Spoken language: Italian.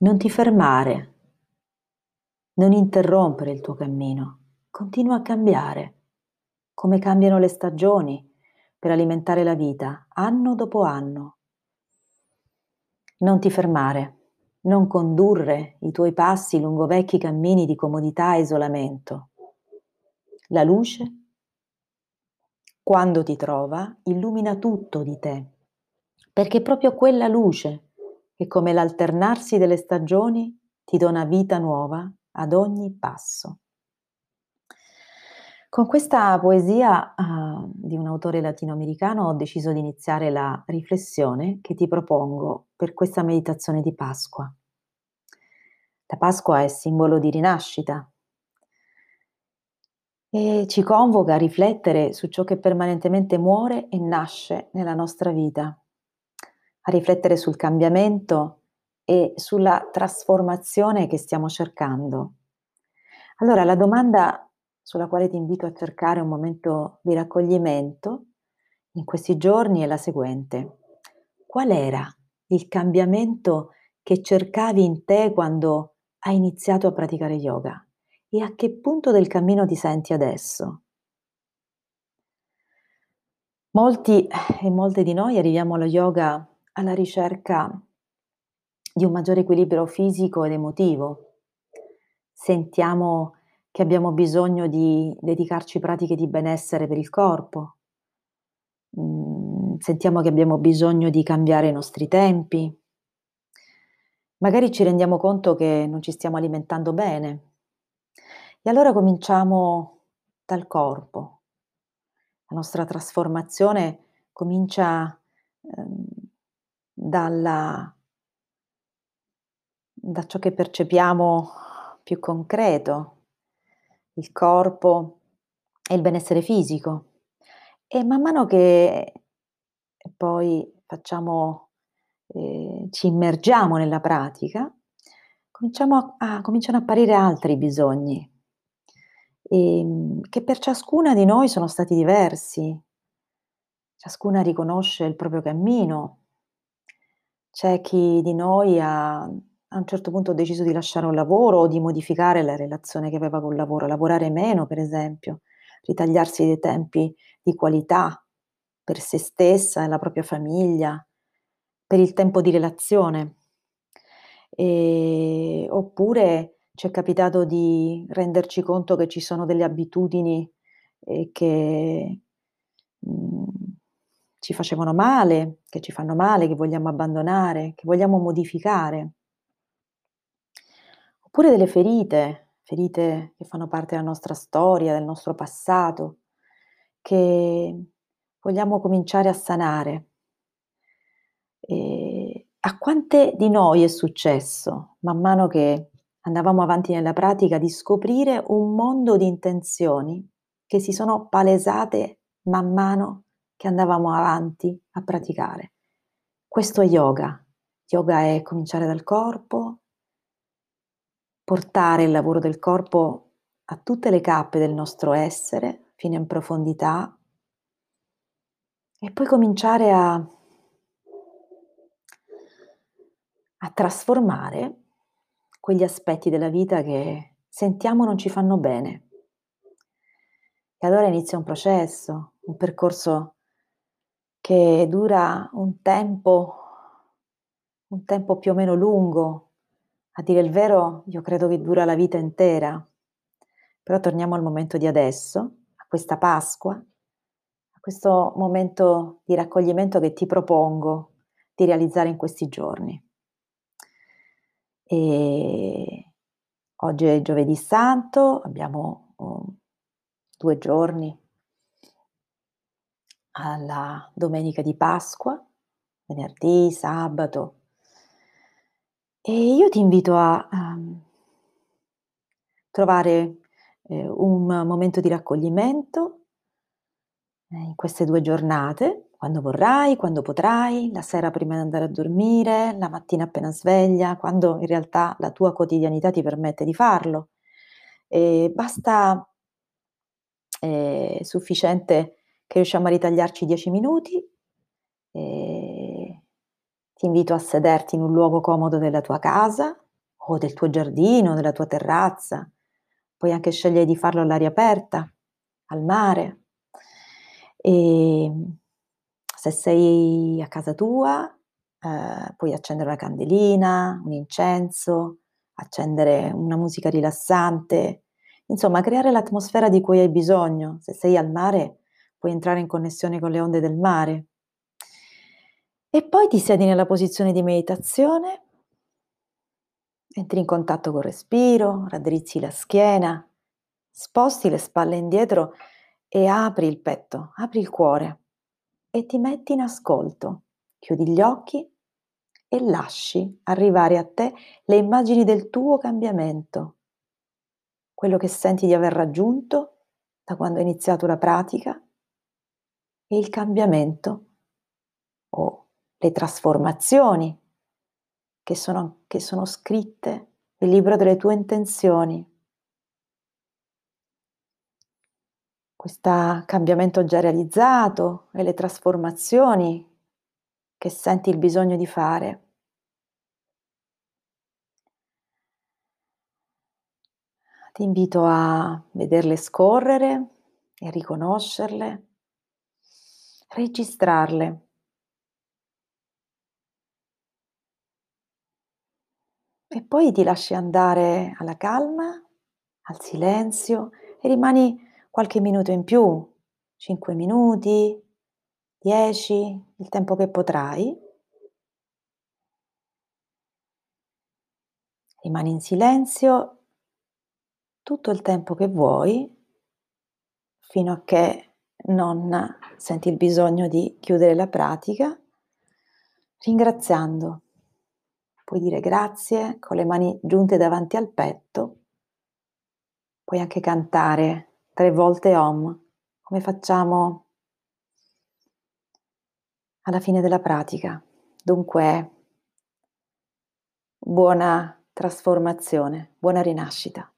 Non ti fermare, non interrompere il tuo cammino, continua a cambiare, come cambiano le stagioni per alimentare la vita, anno dopo anno. Non ti fermare, non condurre i tuoi passi lungo vecchi cammini di comodità e isolamento. La luce, quando ti trova, illumina tutto di te, perché proprio quella luce che come l'alternarsi delle stagioni ti dona vita nuova ad ogni passo. Con questa poesia uh, di un autore latinoamericano ho deciso di iniziare la riflessione che ti propongo per questa meditazione di Pasqua. La Pasqua è simbolo di rinascita e ci convoca a riflettere su ciò che permanentemente muore e nasce nella nostra vita a riflettere sul cambiamento e sulla trasformazione che stiamo cercando. Allora, la domanda sulla quale ti invito a cercare un momento di raccoglimento in questi giorni è la seguente. Qual era il cambiamento che cercavi in te quando hai iniziato a praticare yoga? E a che punto del cammino ti senti adesso? Molti e molte di noi arriviamo allo yoga alla ricerca di un maggiore equilibrio fisico ed emotivo. Sentiamo che abbiamo bisogno di dedicarci pratiche di benessere per il corpo. Mm, sentiamo che abbiamo bisogno di cambiare i nostri tempi. Magari ci rendiamo conto che non ci stiamo alimentando bene. E allora cominciamo dal corpo. La nostra trasformazione comincia ehm, dalla, da ciò che percepiamo più concreto, il corpo e il benessere fisico. E man mano che poi facciamo, eh, ci immergiamo nella pratica, a, a, cominciano a apparire altri bisogni, e, ehm, che per ciascuna di noi sono stati diversi. Ciascuna riconosce il proprio cammino, c'è chi di noi ha a un certo punto deciso di lasciare un lavoro o di modificare la relazione che aveva col lavoro, lavorare meno per esempio, ritagliarsi dei tempi di qualità per se stessa e la propria famiglia, per il tempo di relazione. E, oppure ci è capitato di renderci conto che ci sono delle abitudini eh, che mh, mm, ci facevano male, che ci fanno male, che vogliamo abbandonare, che vogliamo modificare. Oppure delle ferite, ferite che fanno parte della nostra storia, del nostro passato, che vogliamo cominciare a sanare. E a quante di noi è successo, man mano che andavamo avanti nella pratica, di scoprire un mondo di intenzioni che si sono palesate man mano che andavamo avanti a praticare. Questo è yoga. Yoga è cominciare dal corpo, portare il lavoro del corpo a tutte le cappe del nostro essere, fino in profondità, e poi cominciare a, a trasformare quegli aspetti della vita che sentiamo non ci fanno bene. E allora inizia un processo, un percorso che dura un tempo, un tempo più o meno lungo. A dire il vero, io credo che dura la vita intera. Però torniamo al momento di adesso, a questa Pasqua, a questo momento di raccoglimento che ti propongo di realizzare in questi giorni. E oggi è giovedì santo, abbiamo oh, due giorni alla domenica di Pasqua, venerdì, sabato. E io ti invito a, ehm, trovare eh, un momento di raccoglimento eh, in queste due giornate, quando vorrai, quando potrai, la sera prima di andare a dormire, la mattina appena sveglia, quando in realtà la tua quotidianità ti permette di farlo. E basta, è sufficiente che riusciamo a ritagliarci 10 minuti. E ti invito a sederti in un luogo comodo della tua casa, o del tuo giardino, della tua terrazza. Puoi anche scegliere di farlo all'aria aperta, al mare. E se sei a casa tua, eh, puoi accendere una candelina, un incenso, accendere una musica rilassante, insomma, creare l'atmosfera di cui hai bisogno. Se sei al mare, puoi entrare in connessione con le onde del mare. E poi ti siedi nella posizione di meditazione, entri in contatto col respiro, raddrizzi la schiena, sposti le spalle indietro e apri il petto, apri il cuore e ti metti in ascolto. Chiudi gli occhi e lasci arrivare a te le immagini del tuo cambiamento, quello che senti di aver raggiunto da quando hai iniziato la pratica e il cambiamento o le trasformazioni che sono, che sono scritte nel libro delle tue intenzioni. Questo cambiamento già realizzato e le trasformazioni che senti il bisogno di fare. Ti invito a vederle scorrere e riconoscerle, registrarle. E poi ti lasci andare alla calma, al silenzio e rimani qualche minuto in più, 5 minuti, 10, il tempo che potrai. Rimani in silenzio tutto il tempo che vuoi fino a che non senti il bisogno di chiudere la pratica, ringraziando. Puoi dire grazie con le mani giunte davanti al petto. Puoi anche cantare tre volte Om, come facciamo alla fine della pratica. Dunque, buona trasformazione, buona rinascita.